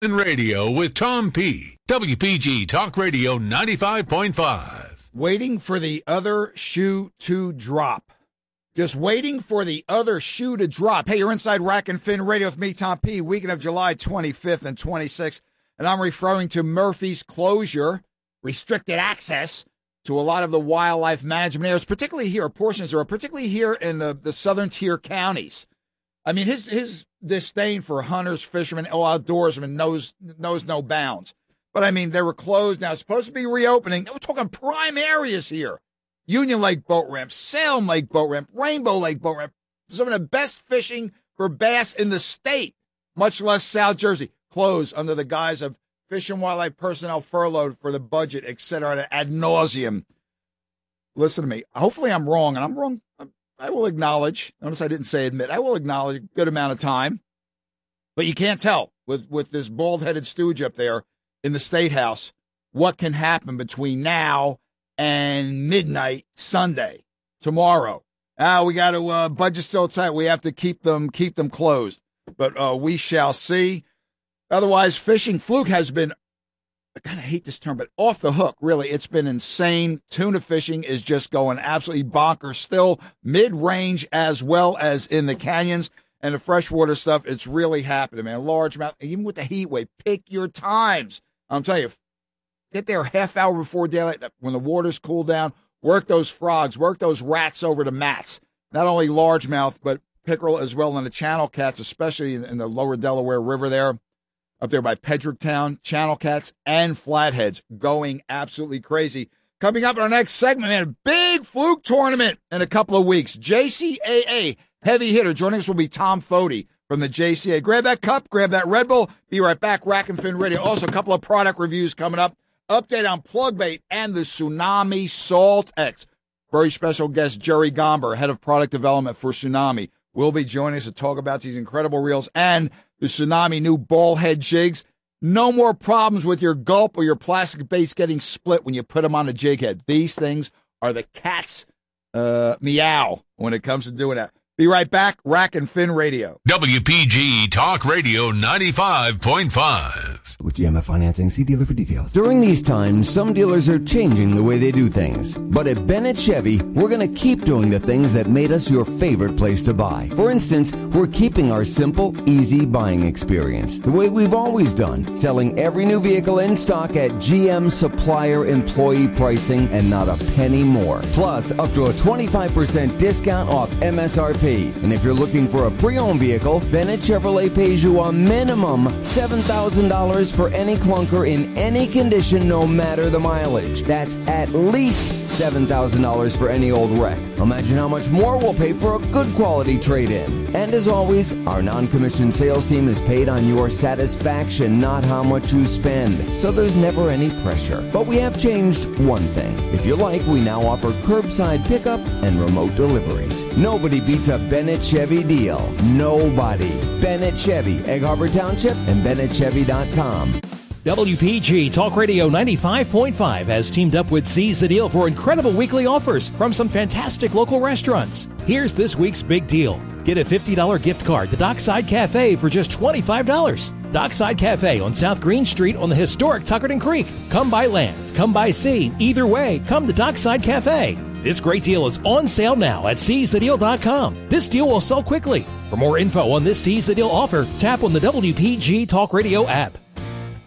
Radio with Tom P. WPG Talk Radio 95.5. Waiting for the other shoe to drop. Just waiting for the other shoe to drop. Hey, you're inside Rack and Fin Radio with me, Tom P. Weekend of July 25th and 26th. And I'm referring to Murphy's closure, restricted access to a lot of the wildlife management areas, particularly here, portions are particularly here in the, the southern tier counties. I mean, his his disdain for hunters, fishermen, oh, outdoorsmen knows knows no bounds. But I mean, they were closed now. It's supposed to be reopening. We're talking prime areas here: Union Lake Boat Ramp, Salem Lake Boat Ramp, Rainbow Lake Boat Ramp. Some of the best fishing for bass in the state, much less South Jersey, closed under the guise of fish and wildlife personnel furloughed for the budget, et cetera, ad nauseum. Listen to me. Hopefully, I'm wrong, and I'm wrong I will acknowledge. Notice I didn't say admit. I will acknowledge a good amount of time, but you can't tell with with this bald headed stooge up there in the state house what can happen between now and midnight Sunday tomorrow. Ah, we got to uh, budget so tight. We have to keep them keep them closed, but uh, we shall see. Otherwise, fishing fluke has been I kind of hate this term, but off the hook, really. It's been insane. Tuna fishing is just going absolutely bonkers still, mid range as well as in the canyons. And the freshwater stuff, it's really happening, man. Largemouth, even with the heat wave, pick your times. I'm telling you, get there half hour before daylight when the waters cool down. Work those frogs, work those rats over the mats. Not only largemouth, but pickerel as well, and the channel cats, especially in the lower Delaware River there up there by Pedricktown, Channel Cats, and Flatheads going absolutely crazy. Coming up in our next segment, man, a big fluke tournament in a couple of weeks. JCAA heavy hitter. Joining us will be Tom Fote from the JCA. Grab that cup, grab that Red Bull. Be right back. Rack and Fin Radio. Also, a couple of product reviews coming up. Update on Plugbait and the Tsunami Salt X. Very special guest Jerry Gomber, head of product development for Tsunami, will be joining us to talk about these incredible reels and the Tsunami new ball head jigs. No more problems with your gulp or your plastic base getting split when you put them on a jig head. These things are the cat's uh, meow when it comes to doing that. Be right back. Rack and Fin Radio. WPG Talk Radio 95.5 with GMF Financing. See dealer for details. During these times, some dealers are changing the way they do things. But at Bennett Chevy, we're going to keep doing the things that made us your favorite place to buy. For instance, we're keeping our simple, easy buying experience the way we've always done, selling every new vehicle in stock at GM supplier employee pricing and not a penny more. Plus, up to a 25% discount off MSRP. And if you're looking for a pre-owned vehicle, Bennett Chevrolet pays you a minimum $7,000 for any clunker in any condition, no matter the mileage. That's at least $7,000 for any old wreck. Imagine how much more we'll pay for a good quality trade in. And as always, our non commissioned sales team is paid on your satisfaction, not how much you spend. So there's never any pressure. But we have changed one thing. If you like, we now offer curbside pickup and remote deliveries. Nobody beats a Bennett Chevy deal. Nobody. Bennett Chevy, Egg Harbor Township, and BennettChevy.com. WPG Talk Radio 95.5 has teamed up with Seize the Deal for incredible weekly offers from some fantastic local restaurants. Here's this week's big deal. Get a $50 gift card to Dockside Cafe for just $25. Dockside Cafe on South Green Street on the historic Tuckerton Creek. Come by land, come by sea. Either way, come to Dockside Cafe. This great deal is on sale now at seizethedeal.com. This deal will sell quickly. For more info on this Seize the Deal offer, tap on the WPG Talk Radio app.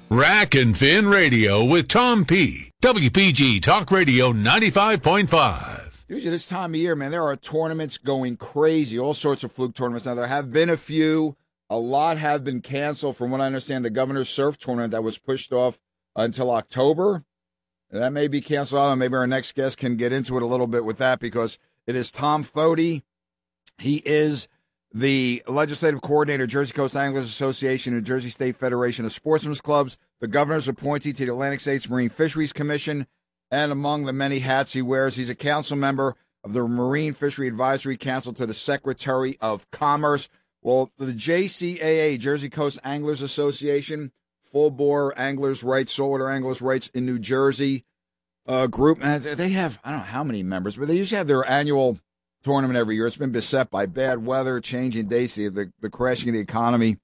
Rack and Fin Radio with Tom P. WPG Talk Radio 95.5. Usually this time of year, man, there are tournaments going crazy, all sorts of fluke tournaments. Now, there have been a few. A lot have been canceled. From what I understand, the Governor's Surf tournament that was pushed off until October. That may be canceled out, and maybe our next guest can get into it a little bit with that because it is Tom Fote. He is the legislative coordinator, Jersey Coast Anglers Association, and Jersey State Federation of Sportsmen's Clubs, the governor's appointee to the Atlantic States Marine Fisheries Commission, and among the many hats he wears, he's a council member of the Marine Fishery Advisory Council to the Secretary of Commerce. Well, the JCAA, Jersey Coast Anglers Association, full bore anglers' rights, saltwater anglers' rights in New Jersey uh, group, and they have, I don't know how many members, but they usually have their annual tournament every year. It's been beset by bad weather, changing dates, the, the crashing of the economy.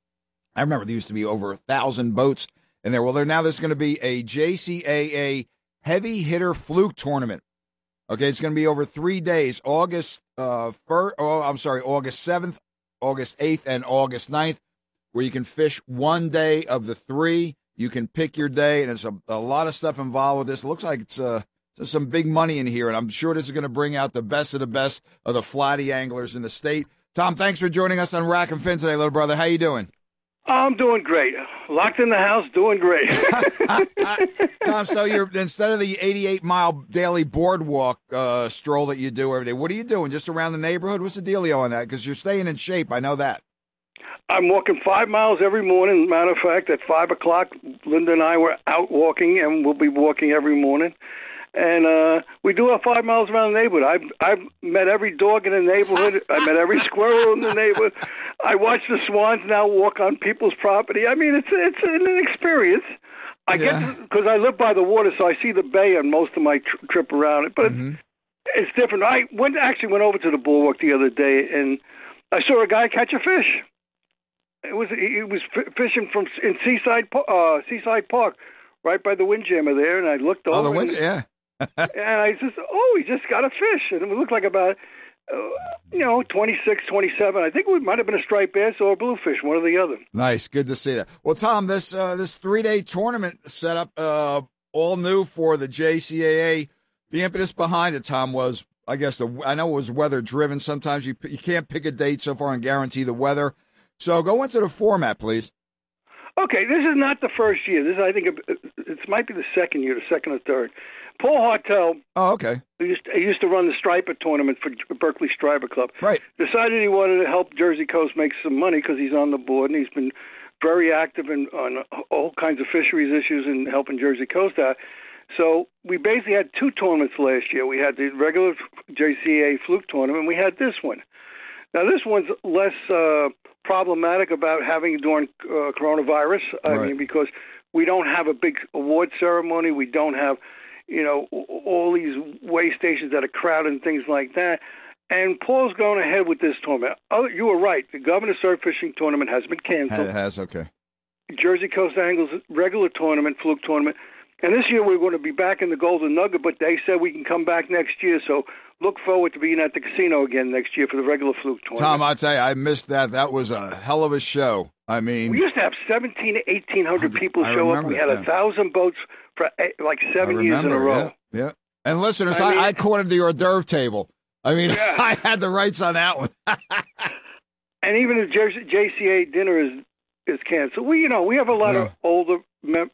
I remember there used to be over a thousand boats in there. Well, there now there's going to be a JCAA heavy hitter fluke tournament. Okay, it's going to be over three days, August uh, first. Oh, I'm sorry, August seventh, August eighth, and August 9th, where you can fish one day of the three. You can pick your day, and it's a, a lot of stuff involved with this. It looks like it's uh, there's some big money in here, and I'm sure this is going to bring out the best of the best of the flatty anglers in the state. Tom, thanks for joining us on Rack and Fin today, little brother. How you doing? I'm doing great. Locked in the house, doing great. Tom, so you're instead of the 88 mile daily boardwalk uh, stroll that you do every day, what are you doing? Just around the neighborhood? What's the dealio on that? Because you're staying in shape. I know that. I'm walking five miles every morning. Matter of fact, at five o'clock, Linda and I were out walking, and we'll be walking every morning. And uh, we do our five miles around the neighborhood. I've I've met every dog in the neighborhood. I met every squirrel in the neighborhood. I watch the swans now walk on people's property. I mean, it's it's an experience. I yeah. get because I live by the water, so I see the bay on most of my tr- trip around it. But mm-hmm. it's, it's different. I went actually went over to the bulwark the other day, and I saw a guy catch a fish. It was he was fishing from in Seaside uh, Seaside Park, right by the windjammer there, and I looked over. Oh, the wind, yeah. and I said, "Oh, he just got a fish," and it looked like about uh, you know, 26, 27. I think it might have been a striped bass or a bluefish, one or the other. Nice, good to see that. Well, Tom, this uh, this three day tournament setup, uh, all new for the JCAA. The impetus behind it, Tom, was I guess the I know it was weather driven. Sometimes you you can't pick a date so far and guarantee the weather. So go into the format, please. Okay, this is not the first year. This is, I think, it might be the second year, the second or third. Paul Haertel. Oh, okay. He used, to, he used to run the Striper tournament for Berkeley Striper Club. Right. Decided he wanted to help Jersey Coast make some money because he's on the board and he's been very active in on all kinds of fisheries issues and helping Jersey Coast out. So we basically had two tournaments last year. We had the regular JCA fluke tournament, and we had this one. Now this one's less uh, problematic about having during uh, coronavirus. I right. mean, because we don't have a big award ceremony. We don't have you know, all these way stations that are crowded and things like that. And Paul's going ahead with this tournament. Oh, you were right. The Governor Surf Fishing Tournament has been canceled. It has, okay. Jersey Coast Anglers regular tournament, fluke tournament. And this year we're going to be back in the Golden Nugget, but they said we can come back next year. So look forward to being at the casino again next year for the regular fluke tournament. Tom, I'll tell you, I missed that. That was a hell of a show. I mean, we used to have 17 to 1,800 people show up. We had a thousand boats for eight, like seven years in a row. Yeah. yeah. And listeners, I, mean, I, I cornered the hors d'oeuvre table. I mean, yeah. I had the rights on that one. and even the JCA dinner is is canceled. We, you know, we have a lot yeah. of older,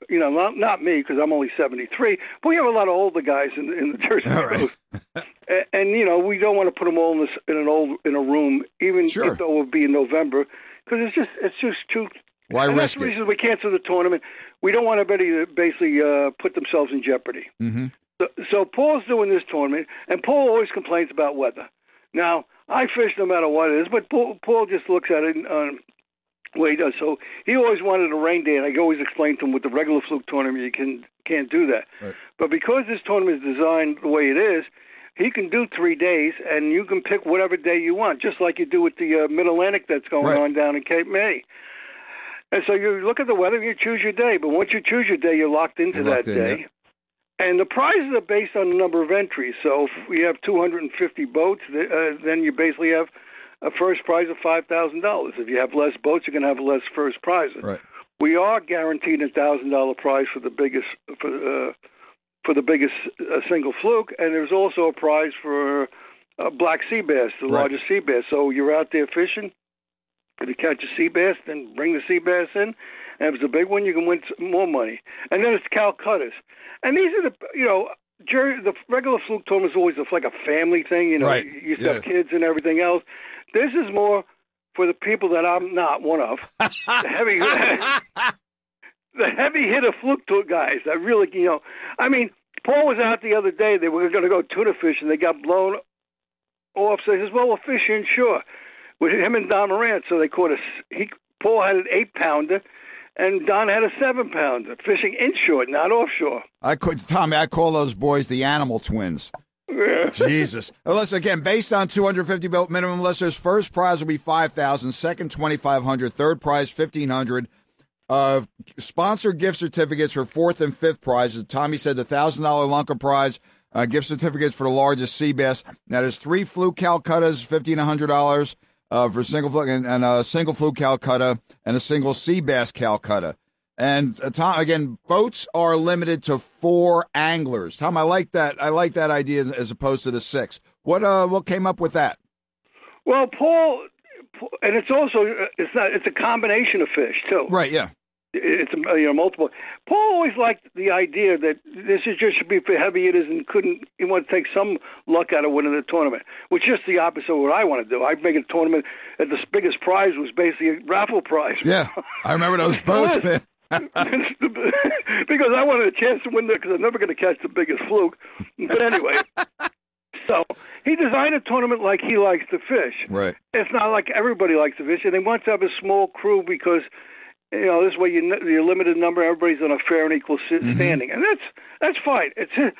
you know, not, not me because I'm only 73, but we have a lot of older guys in, in the Jersey Coast. and, and, you know, we don't want to put them all in, this, in an old in a room, even sure. if it would be in November, because it's just it's just too. Why and risk that's the reason we cancel the tournament. We don't want anybody to basically uh, put themselves in jeopardy. Mm-hmm. So, so Paul's doing this tournament, and Paul always complains about weather. Now, I fish no matter what it is, but Paul, Paul just looks at it um, way he does. So he always wanted a rain day, and I always explain to him with the regular fluke tournament, you can can't do that. Right. But because this tournament is designed the way it is, he can do three days, and you can pick whatever day you want, just like you do with the uh, Mid Atlantic that's going right. on down in Cape May. And so you look at the weather, you choose your day. But once you choose your day, you're locked into you're that locked day. Yeah. And the prizes are based on the number of entries. So if we have 250 boats, uh, then you basically have a first prize of $5,000. If you have less boats, you're going to have less first prizes. Right. We are guaranteed a thousand dollar prize for the biggest for uh, for the biggest uh, single fluke, and there's also a prize for a black sea bass, the right. largest sea bass. So you're out there fishing. If you catch a sea bass, then bring the sea bass in. And if it's a big one, you can win more money. And then it's Calcuttas. And these are the, you know, Jerry, the regular fluke tournament is always like a family thing. You know, right. you used yeah. have kids and everything else. This is more for the people that I'm not one of. the heavy, the heavy hitter fluke tour guys. I really, you know, I mean, Paul was out the other day. They were going to go tuna fish, and they got blown off. So he says, "Well, we'll fish inshore." With him and Don Morant, so they caught a. He Paul had an eight pounder, and Don had a seven pounder, fishing inshore, not offshore. I could, Tommy. I call those boys the animal twins. Jesus. Unless again, based on 250 vote minimum listeners, first prize will be 5,000, second 2,500, third prize 1,500. Uh, sponsor gift certificates for fourth and fifth prizes. Tommy said the thousand dollar Lunker prize, uh, gift certificates for the largest sea bass. That is three fluke Calcuttas, fifteen hundred dollars uh, for single fluke and, and a single fluke Calcutta and a single sea bass Calcutta. And uh, Tom, again, boats are limited to four anglers. Tom, I like that. I like that idea as, as opposed to the six. What uh, what came up with that? Well, Paul, and it's also it's not it's a combination of fish too. Right. Yeah. It's you know multiple. Paul always liked the idea that this is just should be for heavy hitters and couldn't he want to take some luck out of winning the tournament, which is the opposite of what I want to do. I make a tournament that the biggest prize was basically a raffle prize. Yeah, I remember those boats, man. because I wanted a chance to win there because I'm never going to catch the biggest fluke. But anyway, so he designed a tournament like he likes to fish. Right. It's not like everybody likes to fish, and they want to have a small crew because you know this way you you're limited number. Everybody's on a fair and equal Mm-hmm. standing, and that's that's fine. It's his,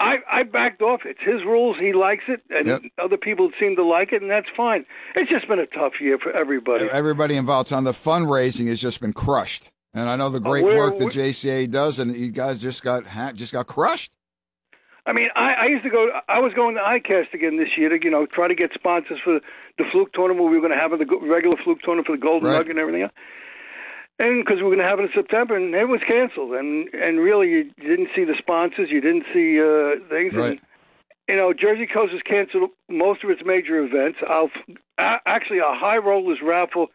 I I backed off. It's his rules. He likes it, and Yep. other people seem to like it, and that's fine. It's just been a tough year for everybody. Everybody involved on the fundraising has just been crushed. And I know the great where- work that JCA does, and you guys just got ha- just got crushed. I mean, I, I used to go. I was going to ICAST again this year to you know try to get sponsors for the fluke tournament we were going to have the regular fluke tournament for the Golden Right. Nugget and everything else. And because we were going to have it in September, and it was canceled. And and really, you didn't see the sponsors, you didn't see uh, things. Right. And, you know, Jersey Coast has canceled most of its major events. I'll, a- actually, our High Rollers raffle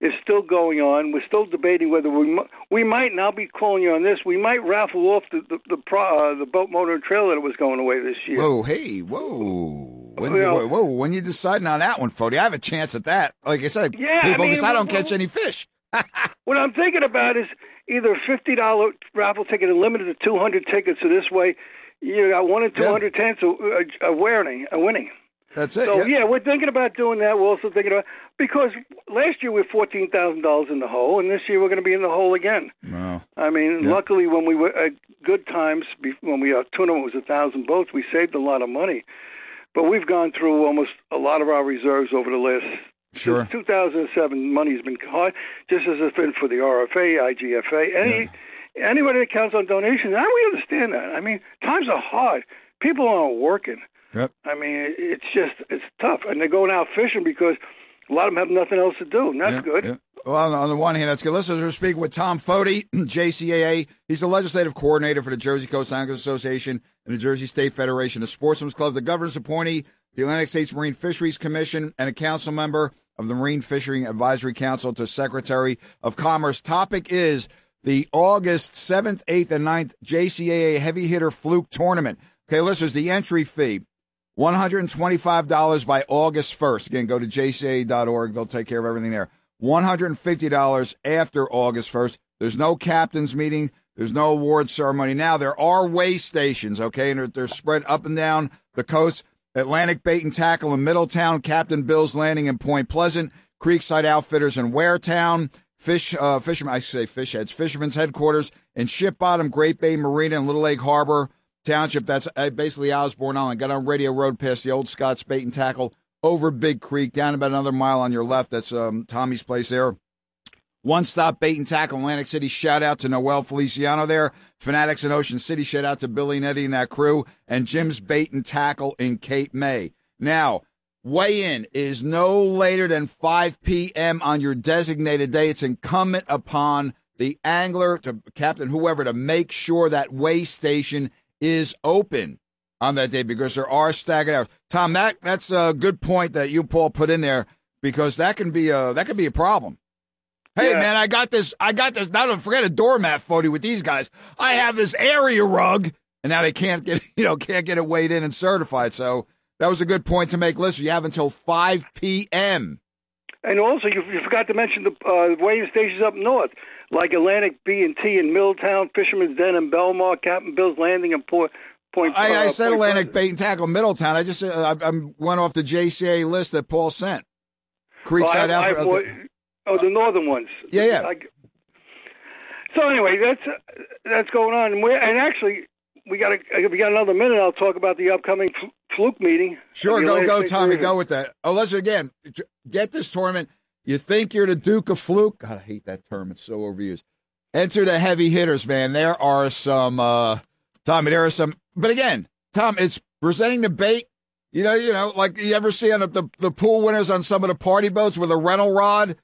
is still going on. We're still debating whether we we might now be calling you on this. We might raffle off the the the, pro, uh, the boat motor and trailer that was going away this year. Whoa, hey, whoa. When's Well- whoa, whoa, when you deciding on that one, Fote? I have a chance at that. Like I said, Yeah, I mean, because I don't catch any fish. What I'm thinking about is either a fifty dollar raffle ticket and limited to two hundred tickets. So this way, you got one in two hundred chance of, uh, of winning. Uh, winning. That's it. So yeah. yeah, we're thinking about doing that. We're also thinking about because last year we were fourteen thousand dollars in the hole, and this year we're going to be in the hole again. Wow. I mean, Yeah. luckily when we were at good times, when we our tournament was a thousand boats, we saved a lot of money. But we've gone through almost a lot of our reserves over the last Sure. since 2007. Money's been hard, just as it's been for the RFA, IGFA, any anybody that counts on donations. And we understand that. I mean, times are hard. People aren't working. Yep. I mean, it's just it's tough, and they're going out fishing because a lot of them have nothing else to do, and that's Yeah, good. yeah. Well, on- the one hand, that's good. We're speaking with Tom Fote, JCAA. He's the legislative coordinator for the Jersey Coast Anglers Association and the Jersey State Federation of Sportsmen's Club, the governor's appointee, the Atlantic States Marine Fisheries Commission, and a council member of the Marine Fishery Advisory Council to Secretary of Commerce. Topic is the August 7th, 8th, and 9th JCAA Heavy Hitter Fluke Tournament. Okay, listeners, the entry fee $125 by August 1st. Again, go to jca.org. They'll take care of everything there. $150 after August 1st. There's no captain's meeting. There's no award ceremony. Now, there are way stations, okay, and they're spread up and down the coast. Atlantic Bait and Tackle in Middletown, Captain Bill's Landing in Point Pleasant, Creekside Outfitters in Waretown, Fish, uh, Fisherman, I say Fish Heads, Fisherman's Headquarters in Ship Bottom, Great Bay Marina, and Little Egg Harbor Township. That's uh, basically Osborn Island. Got on Radio Road past the old Scott's Bait and Tackle over Big Creek, down about another mile on your left. That's um, Tommy's place there. One stop bait and tackle Atlantic City. Shout out to Noel Feliciano there. Fanatics in Ocean City. Shout out to Billy and Eddie and that crew. And Jim's Bait and Tackle in Cape May. Now, weigh in is no later than 5 p.m. on your designated day. It's incumbent upon the angler, to captain, whoever, to make sure that weigh station is open on that day because there are staggered hours. Tom, that that's a good point that you Paul put in there because that can be a that could be a problem. Hey Yeah. man, I got this. I got this. Now don't forget a doormat photo with these guys. I have this area rug, and now they can't get you know can't get it weighed in and certified. So that was a good point to make. Listen, you have until five p.m. And also, you, you forgot to mention the uh, weighing stations up north, like Atlantic B and T in Middletown, Fisherman's Den in Belmar, Captain Bill's Landing in Point. Point I, I uh, said Point Atlantic Bait and Tackle Middletown. I just uh, I, I went off the JCA list that Paul sent. Creekside Oh, I- I- Outfit. more- okay. Oh, the northern ones. Yeah, yeah. I- so anyway, that's that's going on, and, we're, and actually, we got a, we got another minute. I'll talk about the upcoming fluke meeting. Sure, go, go, Tommy, go with that. Oh, let's again get this tournament. You think you're the Duke of Fluke? God, I hate that term. It's so overused. Enter the heavy hitters, man. There are some, uh, Tommy. There are some, but again, Tom, it's presenting the bait. You know, you know, like you ever see on the, the, the pool winners on some of the party boats with a rental rod,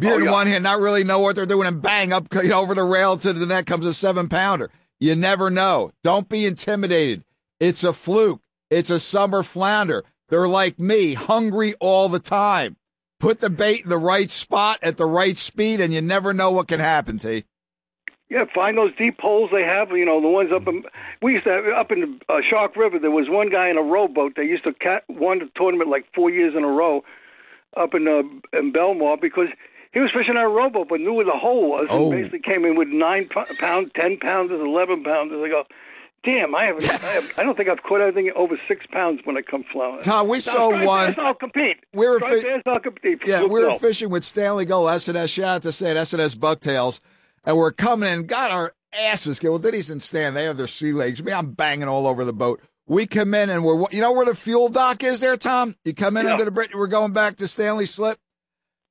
beer Oh, in yeah. one hand, not really know what they're doing, and bang up you know, over the rail to the net comes a seven pounder. You never know. Don't be intimidated. It's a fluke. It's a summer flounder. They're like me, hungry all the time. Put the bait in the right spot at the right speed, and you never know what can happen, T. Yeah, find those deep holes they have. You know, the ones up in we used to have up in uh, Shark River. There was one guy in a rowboat. They used to cat, won the tournament like four years in a row up in uh, in Belmar because he was fishing our rowboat, but knew where the hole was. Oh. And basically came in with nine pound, ten pounders, eleven pounders. I go, damn, I haven't. I, have, I don't think I've caught anything over six pounds when I come flowing. Tom, we saw one. I'll compete. We're fi- bass, I'll compete. Yeah, we were fishing with Stanley Gola, SNS. Shout out to Stan, SNS Bucktails. And we're coming in, got our asses kicked. Well, Diddy's and Stan, they have their sea legs. Me, I'm banging all over the boat. We come in and we're, you know where the fuel dock is there, Tom? You come in Yeah. under the bridge, we're going back to Stanley Slip.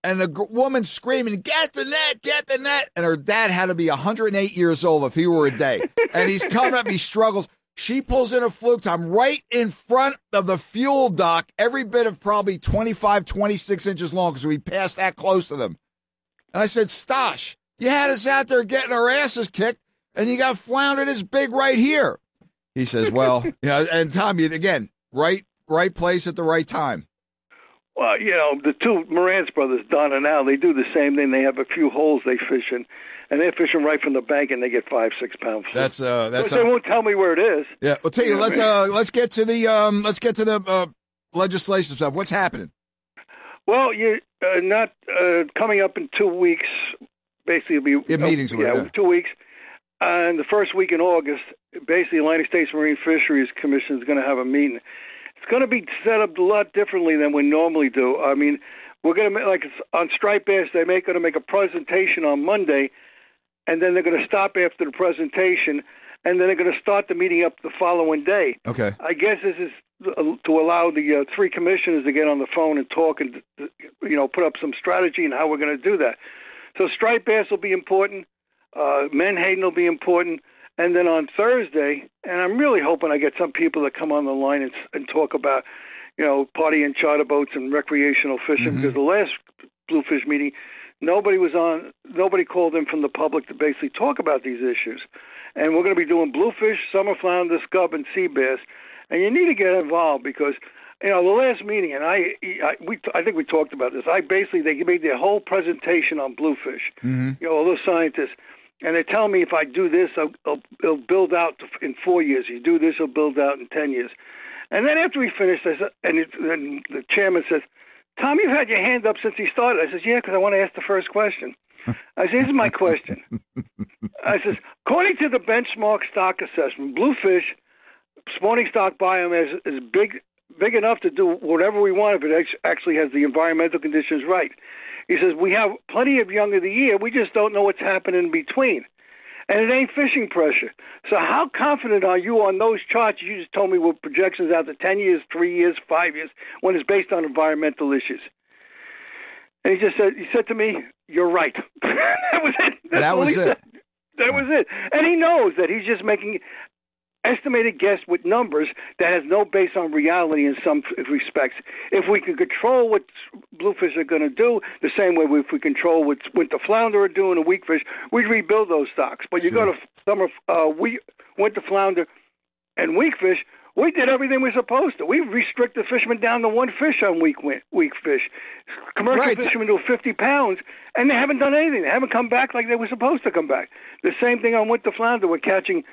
And the g- woman screaming, get the net, get the net. And her dad had to be 108 years old if he were a day. and he's coming up, he struggles. She pulls in a fluke time right in front of the fuel dock, every bit of probably 25, 26 inches long because we passed that close to them. And I said, Stosh, you had us out there getting our asses kicked, and you got floundered this big right here. He says, Well, you know, and Tommy, again, right, right place at the right time. Well, you know, the two Moran's brothers, Don and Al, they do the same thing. They have a few holes they fish in, and they're fishing right from the bank, and they get five, six pounds. That's uh that's but they a, won't tell me where it is. yeah. Well tell you, let's uh let's get to the um let's get to the uh legislation stuff. What's happening? Well, you uh, not uh, coming up in two weeks. Basically, it'll be Yeah, meetings, yeah, yeah. two weeks. And the first week in August, basically, Atlantic States Marine Fisheries Commission is going to have a meeting. It's going to be set up a lot differently than we normally do. I mean, we're going to make, like on Stripe bass. They make going to make a presentation on Monday, and then they're going to stop after the presentation, and then they're going to start the meeting up the following day. Okay. I guess this is uh, to allow the uh, three commissioners to get on the phone and talk and you know put up some strategy and how we're going to do that. So Stripe bass will be important. Uh, Menhaden will be important. And then on Thursday, and I'm really hoping I get some people that come on the line and, and talk about, you know, party and charter boats and recreational fishing. Mm-hmm. Because the last Bluefish meeting, nobody was on, nobody called in from the public to basically talk about these issues. And we're going to be doing bluefish, summer flounder, scup, and sea bass. And you need to get involved because, you know, the last meeting, and I, I, we, I think we talked about this. I basically they made their whole presentation on bluefish. Mm-hmm. You know, all those scientists, and they tell me if I do this, I'll, I'll, it'll build out in four years. You do this, it'll build out in ten years. And then after we finished, I said, and it, the chairman says, "Tom, you've had your hand up since he started." I says, "Yeah, because I want to ask the first question." I said, "Here's my question." I says, according to the benchmark stock assessment, bluefish spawning stock biomass is, is big big enough to do whatever we want if it actually has the environmental conditions right. He says we have plenty of young of the year. We just don't know what's happening in between. And it ain't fishing pressure. So how confident are you on those charts you just told me with projections out to 10 years, 3 years, 5 years, when it's based on environmental issues? And he just said, he said to me, you're right. that was it. That's That was it. said. That was it. And he knows that he's just making estimated guess with numbers that has no base on reality in some respects. If we can control what bluefish are going to do, the same way if we control what winter flounder are doing and weakfish, we'd rebuild those stocks. But you go to summer, uh, we, winter flounder and weakfish, we did everything we're supposed to. We restricted fishermen down to one fish on weak weak fish. Commercial Right. fishermen do 50 pounds, and they haven't done anything. They haven't come back like they were supposed to come back. The same thing on winter flounder. We're catching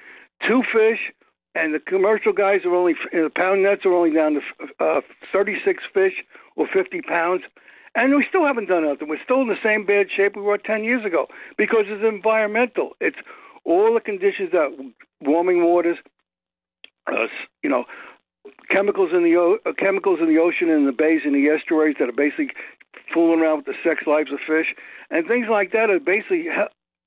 two fish, and the commercial guys are only the pound nets are only down to uh, 36 fish or 50 pounds, and we still haven't done nothing. We're still in the same bad shape we were 10 years ago because it's environmental. It's all the conditions that warming waters, uh, you know, chemicals in the o- uh, chemicals in the ocean and the bays and the estuaries that are basically fooling around with the sex lives of fish and things like that are basically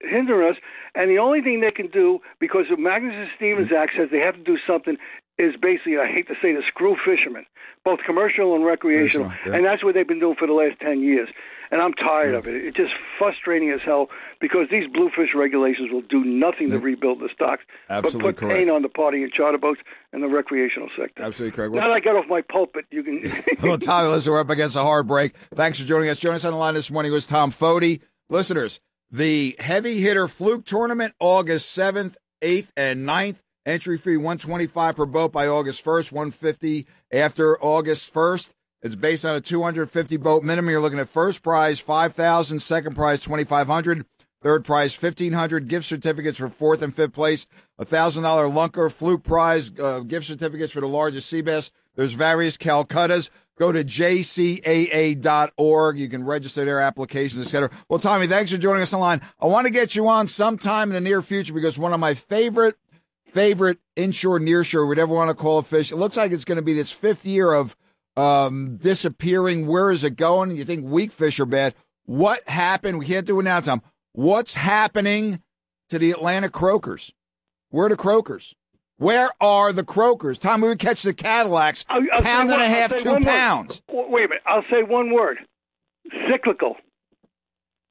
hindering us. And the only thing they can do, because the Magnuson Stevens Act says they have to do something, is basically, I hate to say the screw fishermen, both commercial and recreational. Yeah. And that's what they've been doing for the last 10 years. And I'm tired of it. It's just frustrating as hell because these bluefish regulations will do nothing to rebuild the stocks, Absolutely but put correct. pain on the party and charter boats and the recreational sector. Absolutely correct. Now that I got off my pulpit, you can. well, Tommy, listen, we're up against a hard break. Thanks for joining us. Joining us on the line this morning was Tom Fote. Listeners, the heavy hitter fluke tournament, August 7th, 8th, and 9th. Entry fee 125 per boat by August 1st, 150 after August 1st. It's based on a 250 boat minimum. You're looking at first prize 5,000, second prize 2,500, third prize 1,500, gift certificates for fourth and fifth place, a thousand dollar lunker fluke prize, uh, gift certificates for the largest sea bass. There's various Calcuttas. Go to jcaa.org. You can register their applications, etc. Well, Tommy, thanks for joining us online. I want to get you on sometime in the near future because one of my favorite, favorite inshore, nearshore, whatever you want to call it, fish. It looks like it's going to be this fifth year of um, disappearing. Where is it going? You think weak fish are bad? What happened? We can't do it now, Tom. What's happening to the Atlantic croakers? Where are the croakers? Where are the croakers? Tom, we would catch the Cadillacs, I'll- I'll pound and a one- I'll half, two one word. pounds. Wait a minute. I'll say one word. Cyclical.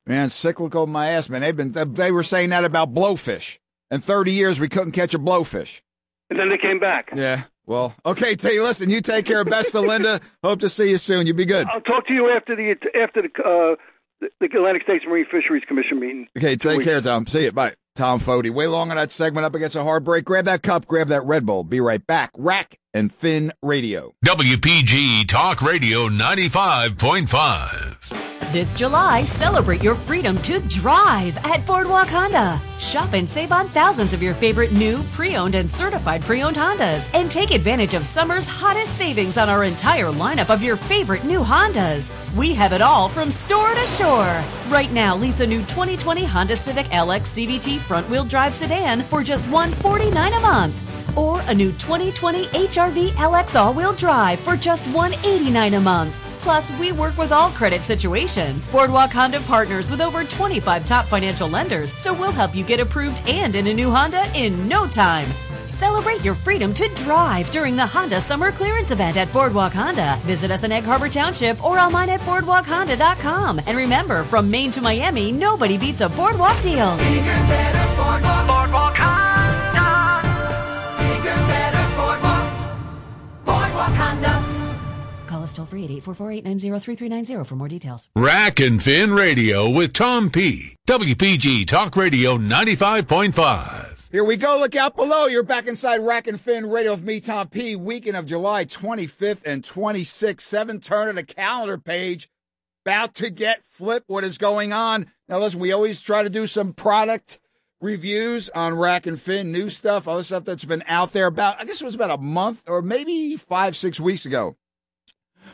Man, cyclical my ass, man. They've been they were saying that about blowfish. In 30 years, we couldn't catch a blowfish. And then they came back. Yeah. Well, okay, T. Listen, you take care. Best of Linda. Hope to see you soon. You be good. I'll talk to you after the after the uh, the, the Atlantic States Marine Fisheries Commission meeting. Okay, take care, Tom. See you. Bye. Tom Fote. Way long on that segment up against a hard break. Grab that cup, grab that Red Bull. Be right back. Rack and Fin Radio. WPG Talk Radio 95.5. This July, celebrate your freedom to drive at Boardwalk Honda. Shop and save on thousands of your favorite new, pre owned, and certified pre owned Hondas. And take advantage of summer's hottest savings on our entire lineup of your favorite new Hondas. We have it all from store to shore. Right now, lease a new 2020 Honda Civic LX CVT front wheel drive sedan for just 149 a month. Or a new 2020 HRV LX all wheel drive for just 189 a month. Plus, we work with all credit situations. Boardwalk Honda partners with over 25 top financial lenders, so we'll help you get approved and in a new Honda in no time. Celebrate your freedom to drive during the Honda Summer Clearance Event at Boardwalk Honda. Visit us in Egg Harbor Township or online at boardwalkhonda.com. And remember, from Maine to Miami, nobody beats a Boardwalk deal. Call us toll free at 844 for more details. Rack and Fin Radio with Tom P. WPG Talk Radio 95.5. Here we go. Look out below. You're back inside Rack and Fin Radio with me, Tom P. Weekend of July 25th and 26th. Seven turn of the calendar page. About to get flipped. What is going on? Now, listen, we always try to do some product reviews on Rack and Fin, new stuff, other stuff that's been out there about, I guess it was about a month or maybe five, six weeks ago.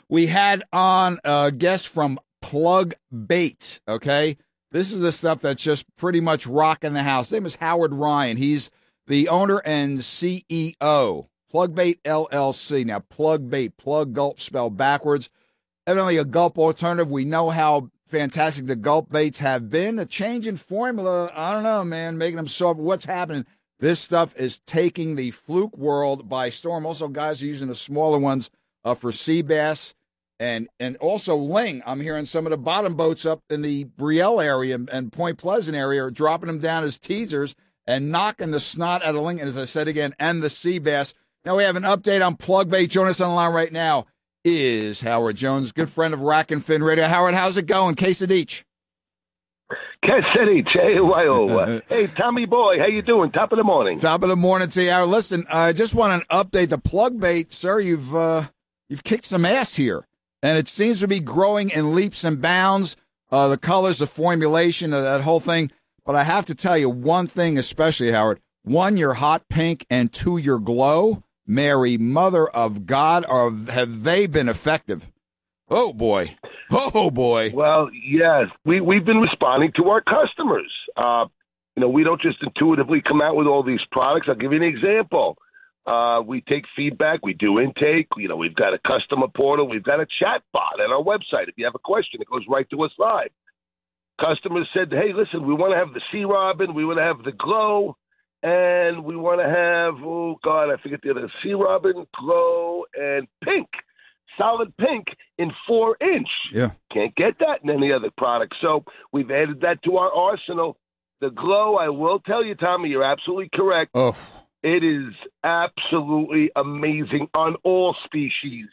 We had on a guest from Plug Bait, okay? This is the stuff that's just pretty much rocking the house. His name is Howard Ryan. He's the owner and CEO, Plug Bait LLC. Now, Plug Bait, plug gulp spelled backwards. Evidently, a gulp alternative. We know how fantastic the gulp baits have been. A change in formula, I don't know, man, making them soft. What's happening? This stuff is taking the fluke world by storm. Also, guys are using the smaller ones uh, for sea bass and and also ling. I'm hearing some of the bottom boats up in the Brielle area and, Point Pleasant area are dropping them down as teasers and knocking the snot out of ling. And as I said again, and the sea bass. Now we have an update on plug bait. Join us on the line right now is Howard Jones, good friend of Rack and Fin Radio. Howard, how's it going? Case of each. Cassidy, J-Y-O. hey, Tommy boy, how you doing? Top of the morning. Top of the morning to you, Howard. Listen, I just want an update. The plug bait, sir, you've uh, you've kicked some ass here, and it seems to be growing in leaps and bounds. Uh, the colors, the formulation, that whole thing. But I have to tell you one thing, especially Howard. One, your hot pink, and two, your glow. Mary, Mother of God, are have they been effective? Oh boy, oh boy. Well, yes, we we've been responding to our customers. Uh, you know, we don't just intuitively come out with all these products. I'll give you an example. Uh, we take feedback, we do intake. You know, we've got a customer portal, we've got a chat bot at our website. If you have a question, it goes right to us live. customers said, "Hey, listen, we want to have the sea robin, we want to have the glow, and we want to have oh god, I forget the other sea robin, glow, and pink, solid pink in four inch. Yeah, can't get that in any other product. So we've added that to our arsenal. The glow, I will tell you, Tommy, you're absolutely correct. Oh, It is absolutely amazing on all species.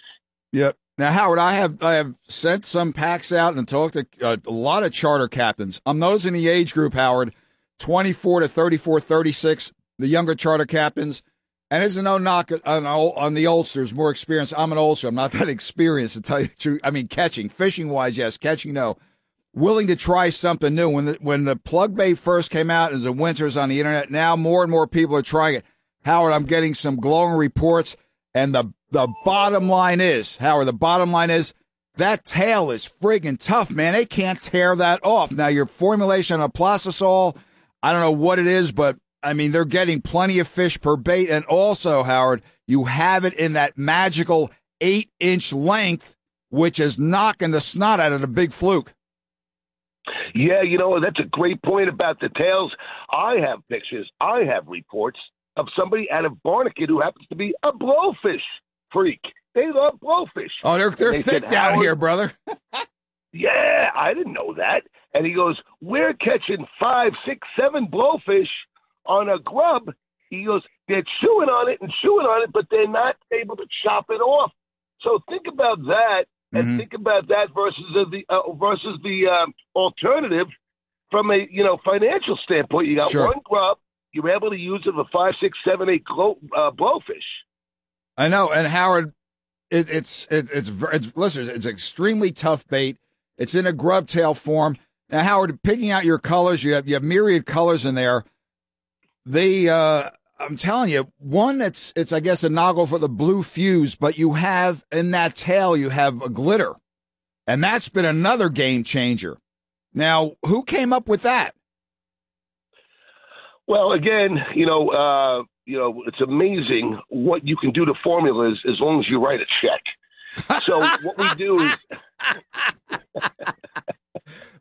Yep. Now, Howard, I have I have sent some packs out and talked to uh, a lot of charter captains. I'm noticing the age group, Howard, 24 to 34, 36, the younger charter captains. And it's no knock on, on the oldsters, more experience. I'm an oldster. I'm not that experienced to tell you the truth. I mean, catching, fishing wise, yes. Catching, no. Willing to try something new. When the, when the plug bait first came out and the winters on the internet, now more and more people are trying it. Howard, I'm getting some glowing reports. And the the bottom line is, Howard, the bottom line is that tail is friggin' tough, man. They can't tear that off. Now, your formulation of plastisol, I don't know what it is, but I mean, they're getting plenty of fish per bait. And also, Howard, you have it in that magical eight inch length, which is knocking the snot out of the big fluke. Yeah, you know, that's a great point about the tails. I have pictures, I have reports of somebody out of Barnegat who happens to be a blowfish freak. They love blowfish. Oh, they're they're They thick said, down "Howard, here, brother. Yeah, I didn't know that. And he goes, We're catching five, six, seven blowfish on a grub. He goes, They're chewing on it and chewing on it, but they're not able to chop it off. So think about that and Mhm. think about that versus the uh, versus the um, alternative from a you know financial standpoint. You got Sure. one grub, you're able to use it for five, six, seven, eight glow, uh, blowfish. I know, and Howard, it, it's it, it's it's listen, it's extremely tough bait. It's in a grub tail form. Now, Howard, picking out your colors, you have you have myriad colors in there. They, uh, I'm telling you, one it's it's I guess a noggle for the blue fuse, but you have in that tail you have a glitter, and that's been another game changer. Now, who came up with that? Well, again, you know, uh, you know, it's amazing what you can do to formulas as long as you write a check. So what we do is,